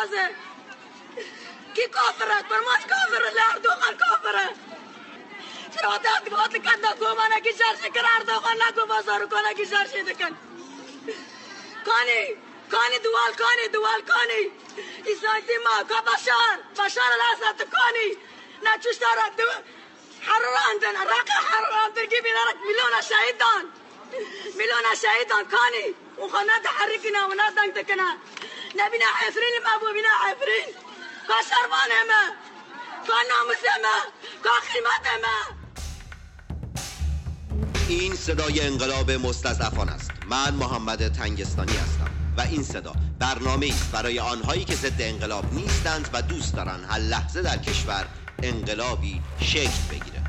راسك كي كفر برماش مش كفر لاردوغان كفر شو تاك بغات لك أنت قوم أنا كي شرشي كرار دوغان لا قوم ازار كون كي شرشي دكن كاني كاني دوال كاني دوال كاني إسانتي ما كبشار بشار الأسد كاني ناتشوش دارك دو حرران دن حراندن حرران دن جيبي دارك ملونا شهيدان ملونا شهيدان كاني وخنا تحركنا ونادن تكنا ندنگ تکنا نبینا حفرین مبوبینا حفرین کا شرمانه ما کا ناموسه ما کا خیمت ما این صدای انقلاب مستضعفان است. من محمد تنگستانی هستم و این صدا برنامه است برای آنهایی که ضد انقلاب نیستند و دوست دارند هر لحظه در کشور انقلابی شکل بگیره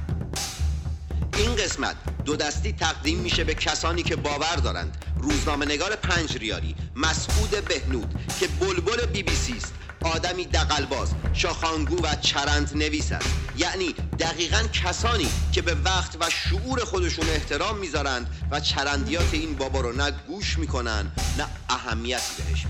این قسمت دو دستی تقدیم میشه به کسانی که باور دارند روزنامه نگار پنج ریالی مسعود بهنود که بلبل بی بی سی است. آدمی دقلباز شاخانگو و چرند نویس است. یعنی دقیقا کسانی که به وقت و شعور خودشون احترام می‌ذارند و چرندیات این بابا رو نه گوش می‌کنن نه اهمیتی بهش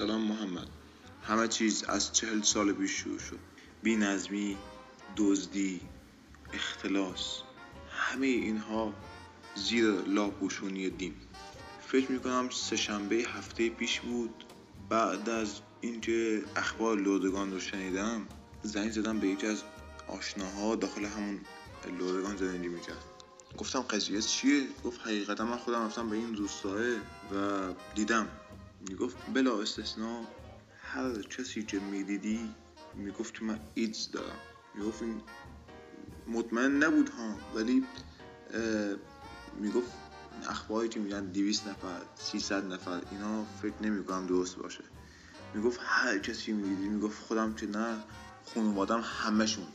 سلام محمد. همه چیز از چهل سال پیش شروع شد. بی نظمی دزدی اختلاس همه اینها زیر لاپوشونی دین. فکر می‌کنم سهشنبه هفته پیش بود. بعد از اینکه اخبار لودگان رو شنیدم زنگ زدم به یکی از آشناها داخل همون لودگان زندگی می‌کرد. گفتم قضیه چیه؟ گفت حقیقتا من خودم رفتم به این روستاه و دیدم می‌گفت بلا استثنا هر کسی که می‌دیدی می‌گفت که من ایدز دارم. می‌گفت این مطمئن نبود ها ولی می‌گفت اخباری که میگن دیویس نفر سیصد نفر اینا فکر نمی‌کنم درست باشه. می‌گفت هر کسی می‌دیدی می‌گفت خودم که نه خانوادم همشون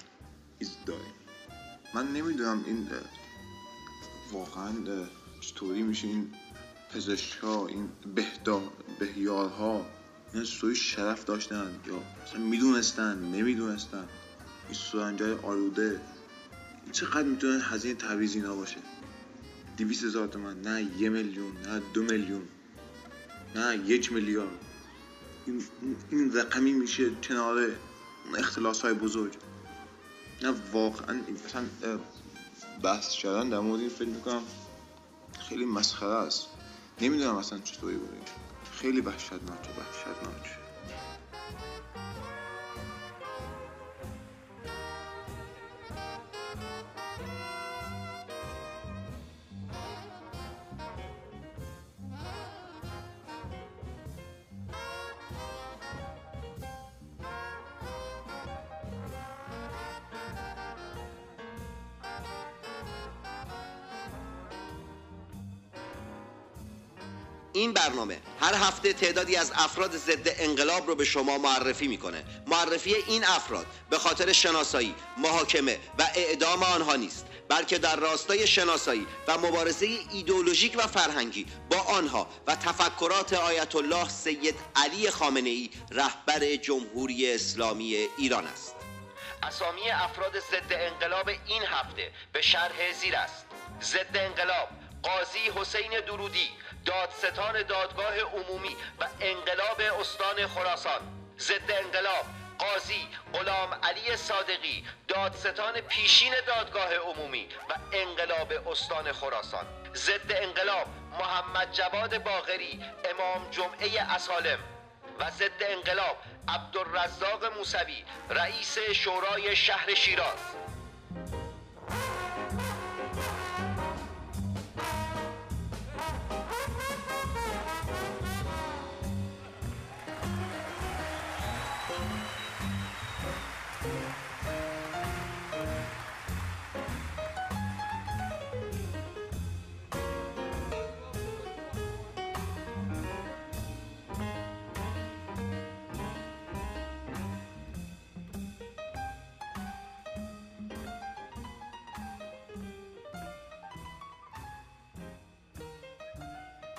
ایدز داریم. من نمی‌دونم این واقعا چطوری میشه این پزشک ها این بهدا بهیارها اینا سوی شرف داشتن یا مثلا می‌دونستن نمی‌دونستن. این سرنجای آلوده. چقدر می‌تونه هزینه تعویض اینا باشه؟ دیویس هزار تومن نه یه میلیون نه دو میلیون. نه یک میلیارد این, این رقمی میشه کنار اختلاس های بزرگ. نه واقعا مثلا بحث کردن در مورد این فکر می‌کنم خیلی مسخره است. نمی‌دونم اصلا چطوری بوده. خیلی وحشتناک وحشتناک. هفته تعدادی از افراد ضد انقلاب رو به شما معرفی می‌کنه. معرفی این افراد به خاطر شناسایی محاکمه و اعدام آنها نیست بلکه در راستای شناسایی و مبارزه ایدولوژیک و فرهنگی با آنها و تفکرات آیت الله سید علی خامنه ای رهبر جمهوری اسلامی ایران است. اسامی افراد ضد انقلاب این هفته به شرح زیر است. ضد انقلاب قاضی حسین درودی دادستان دادگاه عمومی و انقلاب استان خراسان. ضد انقلاب قاضی غلام علی صادقی دادستان پیشین دادگاه عمومی و انقلاب استان خراسان. ضد انقلاب محمد جواد باغری امام جمعه اسالم. و ضد انقلاب عبدالرزاق موسوی رئیس شورای شهر شیراز.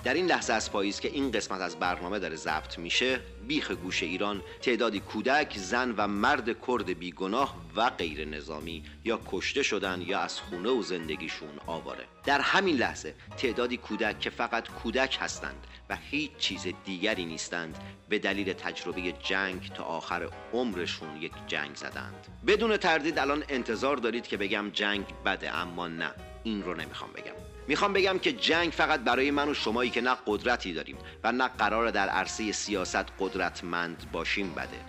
در این لحظه از پاییز که این قسمت از برنامه داره ضبط میشه بیخ گوش ایران تعدادی کودک زن و مرد کرد بیگناه و غیر نظامی یا کشته شدن یا از خونه و زندگیشون آواره. در همین لحظه تعدادی کودک که فقط کودک هستند و هیچ چیز دیگری نیستند به دلیل تجربه جنگ تا آخر عمرشون یک جنگ زدند. بدون تردید الان انتظار دارید که بگم جنگ بده اما نه. این رو نمی‌خوام بگم. می‌خوام بگم که جنگ فقط برای من و شمایی که نه قدرتی داریم و نه قرار در عرصه سیاست قدرتمند باشیم بده.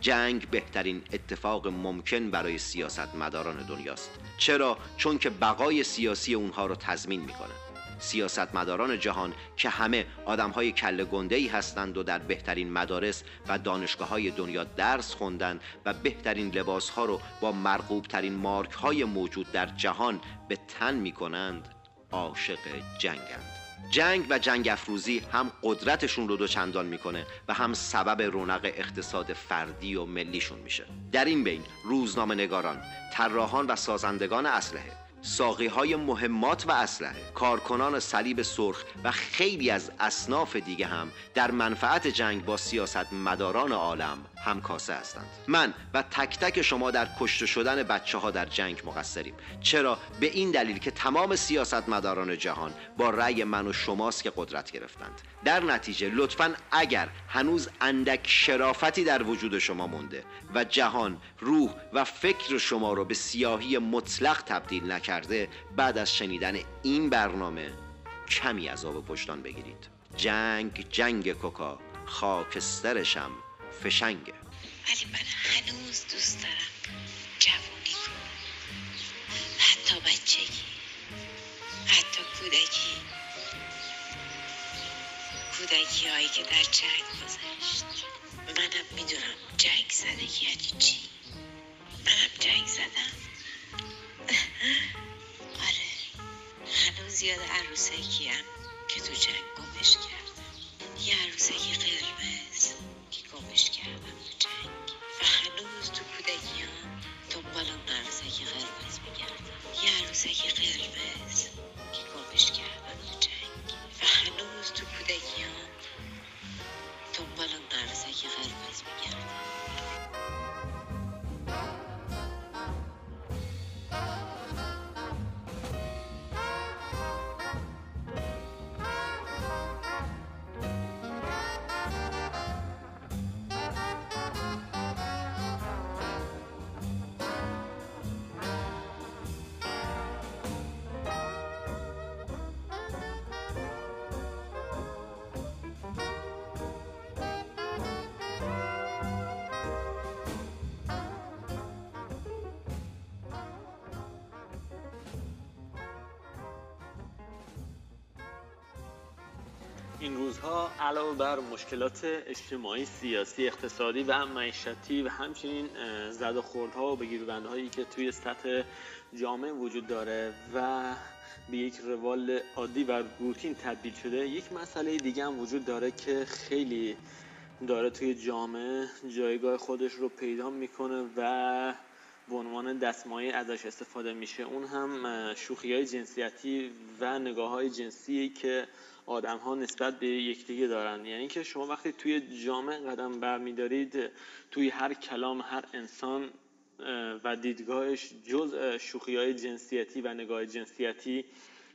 جنگ بهترین اتفاق ممکن برای سیاست مداران دنیاست. چرا؟ چون که بقای سیاسی اونها رو تضمین می‌کنه. سیاستمداران جهان که همه آدم های کل گنده ای هستند و در بهترین مدارس و دانشگاه های دنیا درس خوندند و بهترین لباس ها رو با مرغوب ترین مارک های موجود در جهان به تن می کنند عاشق جنگند. جنگ و جنگ افروزی هم قدرتشون رو دوچندان می‌کنه و هم سبب رونق اقتصاد فردی و ملیشون میشه. در این بین روزنامه نگاران طراحان و سازندگان اسلحه ساقی های مهمات و اسلحه کارکنان صلیب سرخ و خیلی از اصناف دیگه هم در منفعت جنگ با سیاست مداران عالم همکاسه هستند. من و تک تک شما در کشته شدن بچه ها در جنگ مقصریم. چرا؟ به این دلیل که تمام سیاست مداران جهان با رأی من و شماست که قدرت گرفتند. در نتیجه لطفا اگر هنوز اندک شرافتی در وجود شما مونده و جهان روح و فکر شما رو به سیاهی مطلق تبدیل نکرده بعد از شنیدن این برنامه کمی آب پشتان بگیرید. جنگ جنگ کوکا خاکسترشم. فشنگه. ولی من هنوز دوست دارم جوونی کنم. حتی بچگی. حتی کودکی. کودکی هایی که در جنگ گذشت. منم می‌دونم جنگ زدگی یعنی چی. منم جنگ زدم. آره. هنوز یاد عروسکیم که تو جنگ گمش کردم. یه عروسکی قرمز. گمش کردم تو جنگ و هنوز تو کودکی هم دنبال اون عروسکی قرمز میگردم. یه عروسکی قرمز. این روزها علاوه بر مشکلات اجتماعی، سیاسی، اقتصادی و معیشتی و همچنین زد و خوردها و بگیربندهایی که توی سطح جامعه وجود داره و به یک روال عادی و روتین تبدیل شده یک مسئله دیگه هم وجود داره که خیلی داره توی جامعه جایگاه خودش رو پیدا می‌کنه و عنوان دستمایه ازش استفاده میشه. اون هم شوخی های جنسیتی و نگاه های جنسی که آدم ها نسبت به یکدیگه دارن. یعنی که شما وقتی توی جامعه قدم برمیدارید توی هر کلام هر انسان و دیدگاهش جز شوخی های جنسیتی و نگاه جنسیتی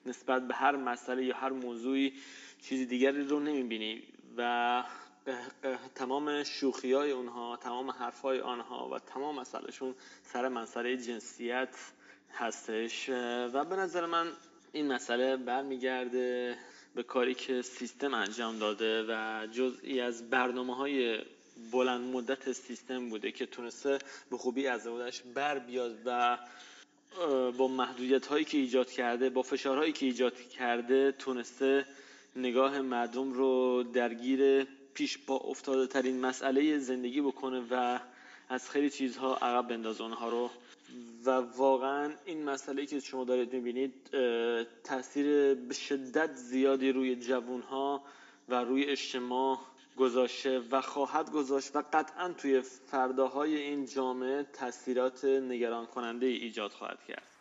نسبت به هر مسئله یا هر موضوعی چیزی دیگری رو نمی‌بینی. و تمام شوخی های اونها تمام حرف های آنها و تمام مسئلهشون سر مسئله جنسیت هستش. و به نظر من این مسئله برمیگرده به کاری که سیستم انجام داده و جزئی از برنامه های بلند مدت سیستم بوده که تونسته به خوبی از خودش بر بیاد و با محدودیت هایی که ایجاد کرده با فشارهایی که ایجاد کرده تونسته نگاه مردم رو درگیر پیش با افتاده ترین مسئله زندگی بکنه و از خیلی چیزها عقب بندازه اونها رو. و واقعا این مسئله که شما دارید می‌بینید تاثیر به شدت زیادی روی جوانها و روی اجتماع گذاشته و خواهد گذاشت و قطعا توی فرداهای این جامعه تاثیرات نگران کننده ایجاد خواهد کرد.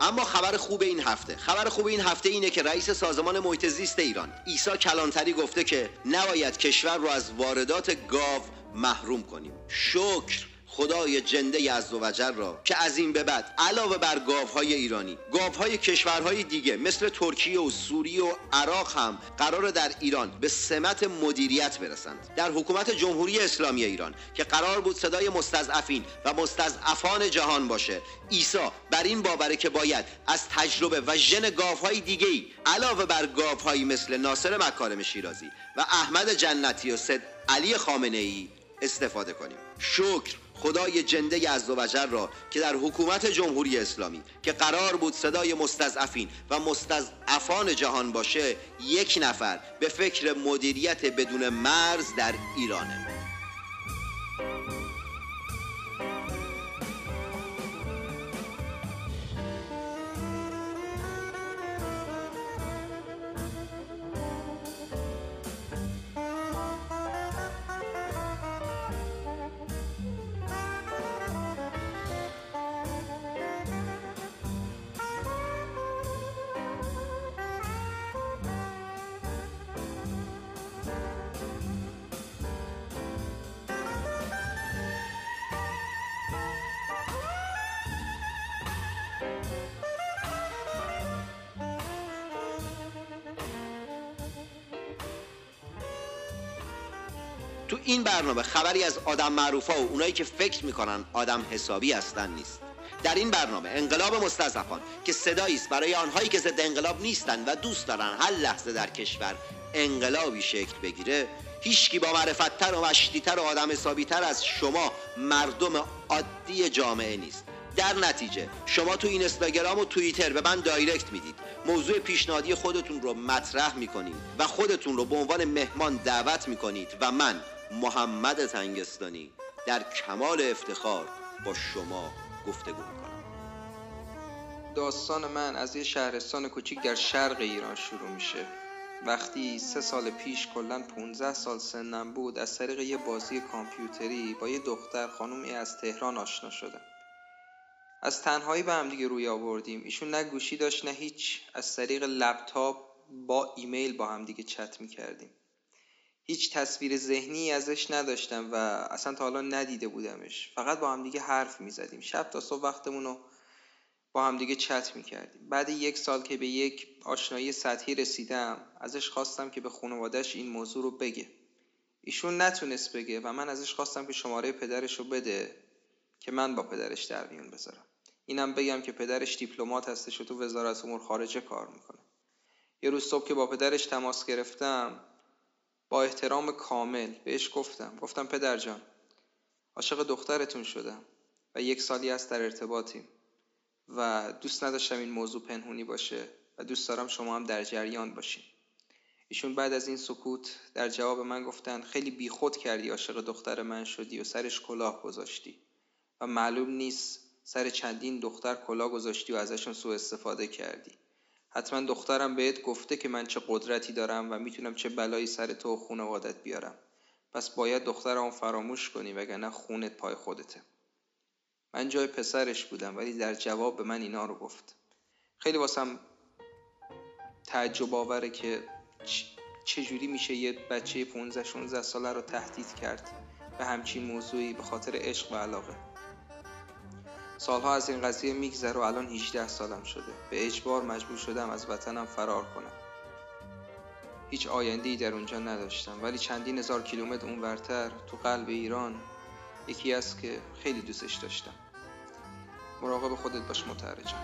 اما خبر خوب این هفته. خبر خوب این هفته اینه که رئیس سازمان محیط زیست ایران عیسی کلانتری گفته که نباید کشور رو از واردات گاو محروم کنیم. شکر. خدای جنده از وجل را که از این به بعد علاوه بر گاوهای ایرانی گاوهای کشورهای دیگه مثل ترکیه و سوریه و عراق هم قرار در ایران به سمت مدیریت برسند. در حکومت جمهوری اسلامی ایران که قرار بود صدای مستضعفین و مستضعفان جهان باشه عیسی بر این باوره که باید از تجربه و ژن گاوهای دیگه ای علاوه بر گاوهایی مثل ناصر مکارم شیرازی و احمد جنتی و سید علی خامنه ای استفاده کنیم. شکر. خدای جنده از وجل را که در حکومت جمهوری اسلامی که قرار بود صدای مستضعفین و مستضعفان جهان باشه یک نفر به فکر مدیریت بدون مرز در ایرانه. تو این برنامه خبری از آدم معروفا و اونایی که فکر می‌کنن آدم حسابی هستن نیست. در این برنامه انقلاب مستضعفان که صدایی است برای آنهایی که ضد انقلاب نیستند و دوست دارن هر لحظه در کشور انقلابی شکل بگیره هیچکی با معرفتتر و مشتیتر و آدم حسابیتر از شما مردم عادی جامعه نیست. در نتیجه شما تو این اینستاگرام و توییتر به من دایرکت می‌دید. موضوع پیشنهادی خودتون رو مطرح می‌کنید و خودتون رو به عنوان مهمان دعوت می‌کنید و من محمد تنگستانی در کمال افتخار با شما گفتگو می‌کنم. داستان من از یه شهرستان کوچیک در شرق ایران شروع میشه. وقتی سه سال پیش کلا 15 سال سنم بود از طریق یه بازی کامپیوتری با یه دختر خانومی از تهران آشنا شدم. از تنهایی به هم دیگه روی آوردیم. ایشون نه گوشی داشت نه هیچ. از طریق لپتاپ با ایمیل با هم دیگه چت می‌کردیم. هیچ تصویر ذهنی ازش نداشتم و اصلا تا حالا ندیده بودمش. فقط با هم دیگه حرف می‌زدیم. شب تا صبح وقتمون رو با هم دیگه چت می‌کردیم. بعد یک سال که به یک آشنایی سطحی رسیدم ازش خواستم که به خانوادش این موضوع رو بگه. ایشون نتونست بگه و من ازش خواستم که شماره پدرش رو بده که من با پدرش در میون بذارم. اینم بگم که پدرش دیپلمات هستش و تو وزارت امور خارجه کار می‌کنه. یه روز صبح که با پدرش تماس گرفتم با احترام کامل بهش گفتم. گفتم پدر جان عاشق دخترتون شدم و یک سالی است در ارتباطیم و دوست نداشتم این موضوع پنهونی باشه و دوست دارم شما هم در جریان باشین. ایشون بعد از این سکوت در جواب من گفتن خیلی بیخود کردی عاشق دختر من شدی و سرش کلاه گذاشتی و معلوم نیست سر چندین دختر کلاه گذاشتی و ازشون سوء استفاده کردی. حتما دخترم بهت گفته که من چه قدرتی دارم و می‌تونم چه بلایی سر تو و خانوادت بیارم. پس باید دخترم فراموش کنی وگرنه خونت پای خودته. من جای پسرش بودم ولی در جواب به من اینا رو گفت. خیلی واسم تعجب آوره که چجوری میشه یه بچه 15 16 ساله رو تهدید کرد به همچین موضوعی به خاطر عشق و علاقه. سالها از این قضیه میگذره و الان 18 سالم شده. به اجبار مجبور شدم از وطنم فرار کنم. هیچ آینده در اونجا نداشتم. ولی چندین هزار کیلومتر اونورتر تو قلب ایران یکی است که خیلی دوستش داشتم. مراقب خودت باش مترجم.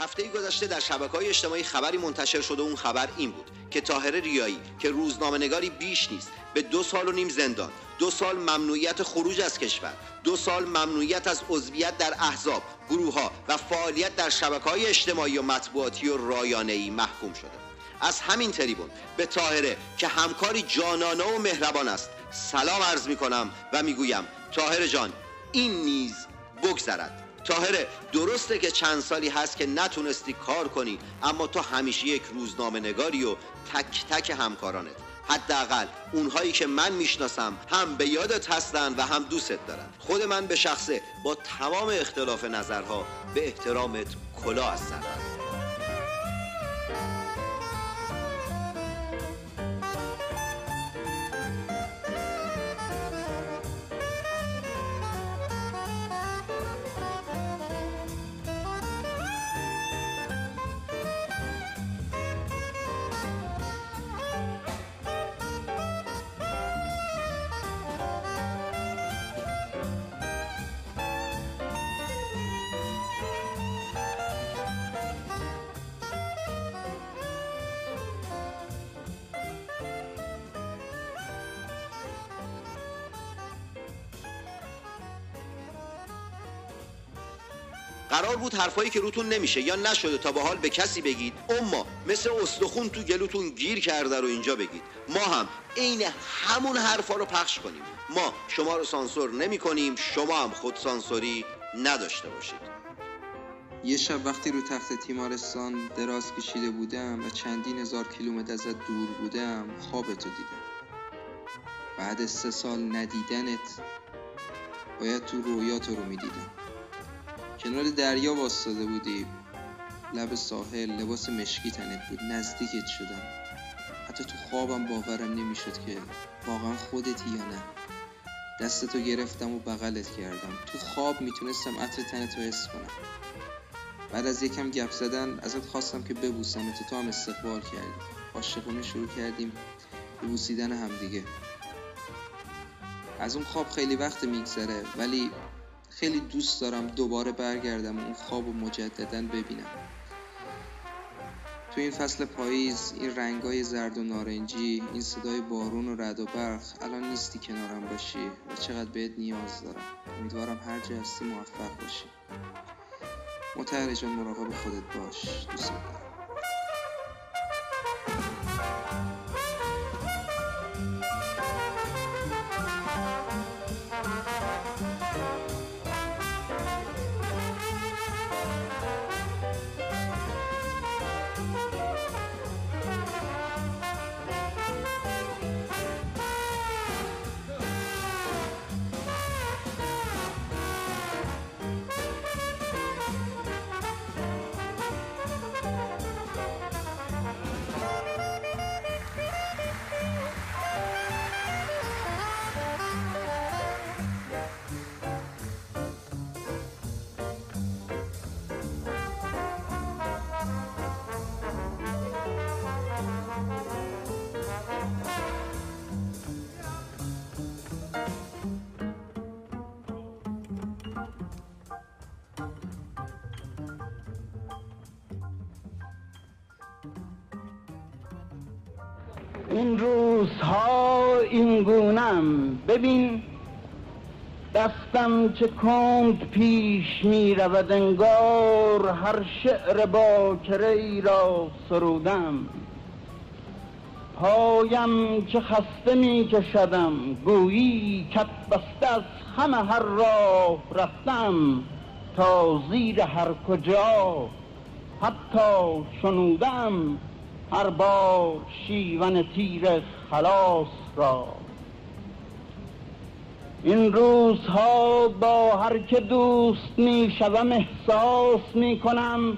هفته گذشته در شبکه های اجتماعی خبری منتشر شده اون خبر این بود که طاهر ریایی که روزنامه نگاری بیش نیست به دو سال و نیم زندان دو سال ممنوعیت خروج از کشور دو سال ممنوعیت از عضویت در احزاب گروه ها و فعالیت در شبکه های اجتماعی و مطبوعاتی و رایانه ای محکوم شده. از همین تریبون به طاهره که همکاری جانانه و مهربان است سلام عرض می کنم و می‌گویم طاهر جان این نیز بگذرد. تاهره درسته که چند سالی هست که نتونستی کار کنی اما تو همیشه یک روزنامه نگاری و تک تک همکارانت. حداقل اونهایی که من می‌شناسم هم به یادت هستن و هم دوستت دارن. خود من به شخصه با تمام اختلاف نظرها به احترامت کلا از سر قرار بود حرفایی که روتون نمیشه یا نشده تا به حال به کسی بگید اما مثل استخون تو گلوتون گیر کرده رو اینجا بگید. ما هم عین همون حرفا رو پخش کنیم. ما شما رو سانسور نمی کنیم شما هم خود سانسوری نداشته باشید. یه شب وقتی رو تخت تیمارستان دراز کشیده بودم و چندین هزار کیلومتر ازت دور بودم خوابتو دیدم. بعد سه سال ندیدنت باید تو رویاتو رو می‌دیدم. کنار دریا واسطاده بودی. لب ساحل لباس مشکی تنت بود. نزدیکت شدم. حتی تو خوابم باورم نمی‌شد که واقعا خودتی یا نه. دستتو گرفتم و بغلت کردم. تو خواب می‌تونستم عطر تنتو حس کنم. بعد از یکم گپ زدن ازت خواستم که ببوسم تو هم استقبال کردی. عاشقانه شروع کردیم به بوسیدن همدیگه از اون خواب خیلی وقت میگذره ولی خیلی دوست دارم دوباره برگردم و اون خواب و مجددا ببینم. تو این فصل پاییز این رنگای زرد و نارنجی این صدای بارون و رد و برق الان نیستی کنارم باشی و چقدر بهت نیاز دارم. امیدوارم هر جا هستی موفق باشی. متحر جان مراقب خودت باش. دوست دارم این روزها این گونم ببین دستم چه کند پیش می رود انگار هر شعر با ای را سرودم. پایم چه خسته می کشدم گویی کت بسته از همه هر راه رفتم. تا زیر هر کجا حتی شنودم. هر بار شیون تیر خلاص را. این روزها با هر که دوست می شوم احساس می کنم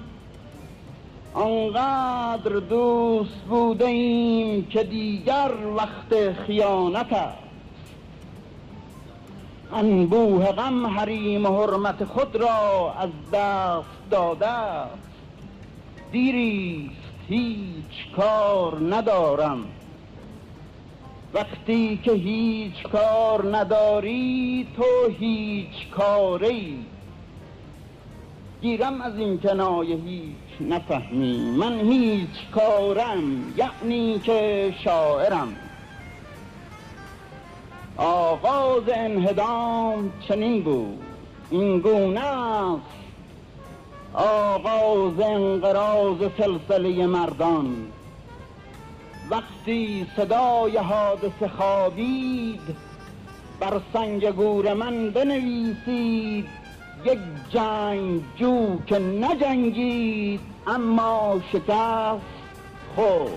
آنقدر دوست بوده ایم که دیگر وقت خیانت است. انبوه غم حریم حرمت خود را از دست داده است. دیری هیچ کار ندارم. وقتی که هیچ کار نداری تو هیچ کاری. گیرم از این کنایه هیچ نفهمی. من هیچ کارم یعنی که شاعرم. آغاز انهدام چنین بود. این گونه است آغاز انقراض سلسله مردان. وقتی صدای حادثه خوابید بر سنگ گور من بنویسید یک جنگ جو که نجنگید اما شکست خود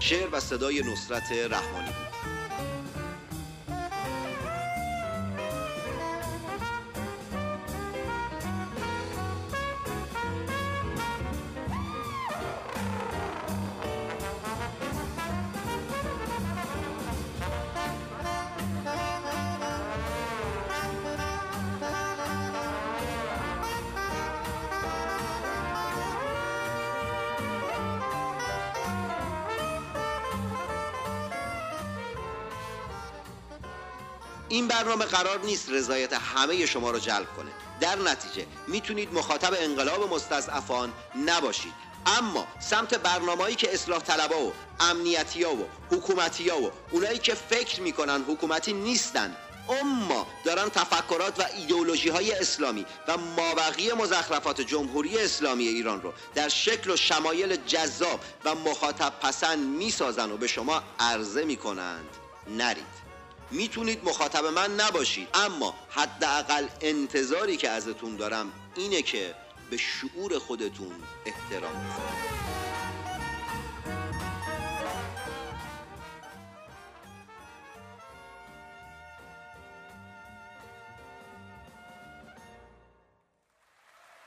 شعر و صدای نصرت رحمانی این برنامه قرار نیست رضایت همه شما رو جلب کنه. در نتیجه می‌تونید مخاطب انقلاب مستضعفان نباشید. اما سمت برنامه‌ای که اصلاح طلبا و امنیتی ها و حکومتی ها و اونایی که فکر می‌کنن حکومتی نیستن اما دارن تفکرات و ایدئولوژی های اسلامی و مابقی مزخرفات جمهوری اسلامی ایران رو در شکل و شمایل جذاب و مخاطب پسند می‌سازن و به شما عرضه می‌کنند. نرید. می‌تونید مخاطب من نباشید. اما حداقل انتظاری که ازتون دارم اینه که به شعور خودتون احترام بذارید.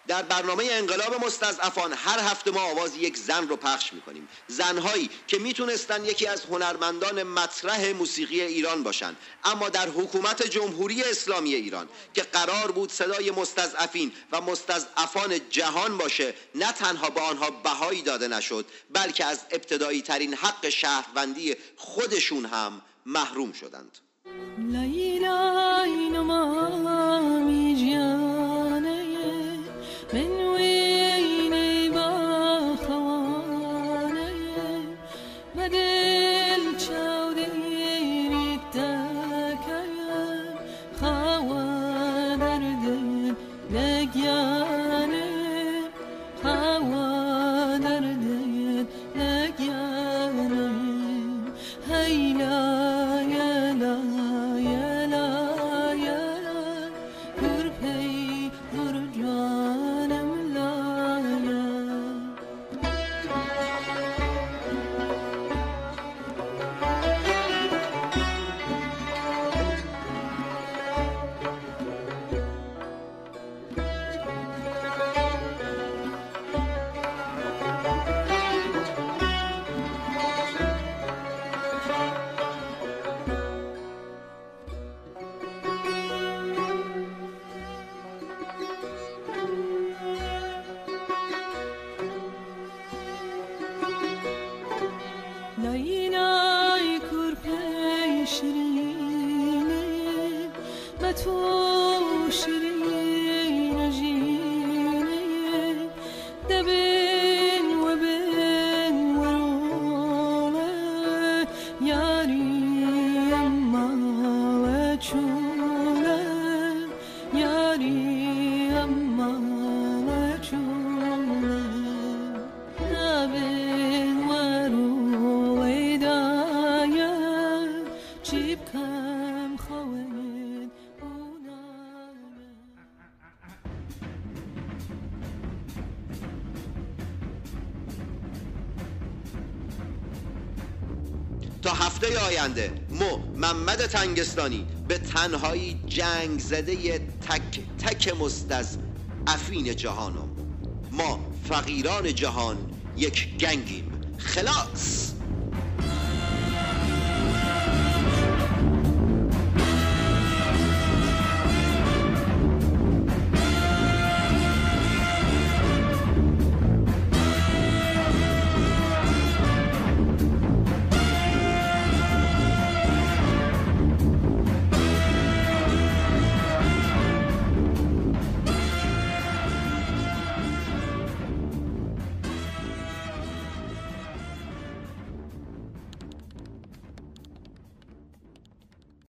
در برنامه انقلاب مستضعفان هر هفته ما آواز یک زن رو پخش می‌کنیم. زنهایی که می‌تونستن یکی از هنرمندان مطرح موسیقی ایران باشن اما در حکومت جمهوری اسلامی ایران که قرار بود صدای مستضعفین و مستضعفان جهان باشه نه تنها به آنها بهایی داده نشد بلکه از ابتدایی ترین حق شهروندی خودشون هم محروم شدند. 途是。تا هفته آینده مو محمد تنگستانی به تنهایی جنگ زده تک تک مستضعفین جهانم. ما فقیران جهان یک گنگیم. خلاص!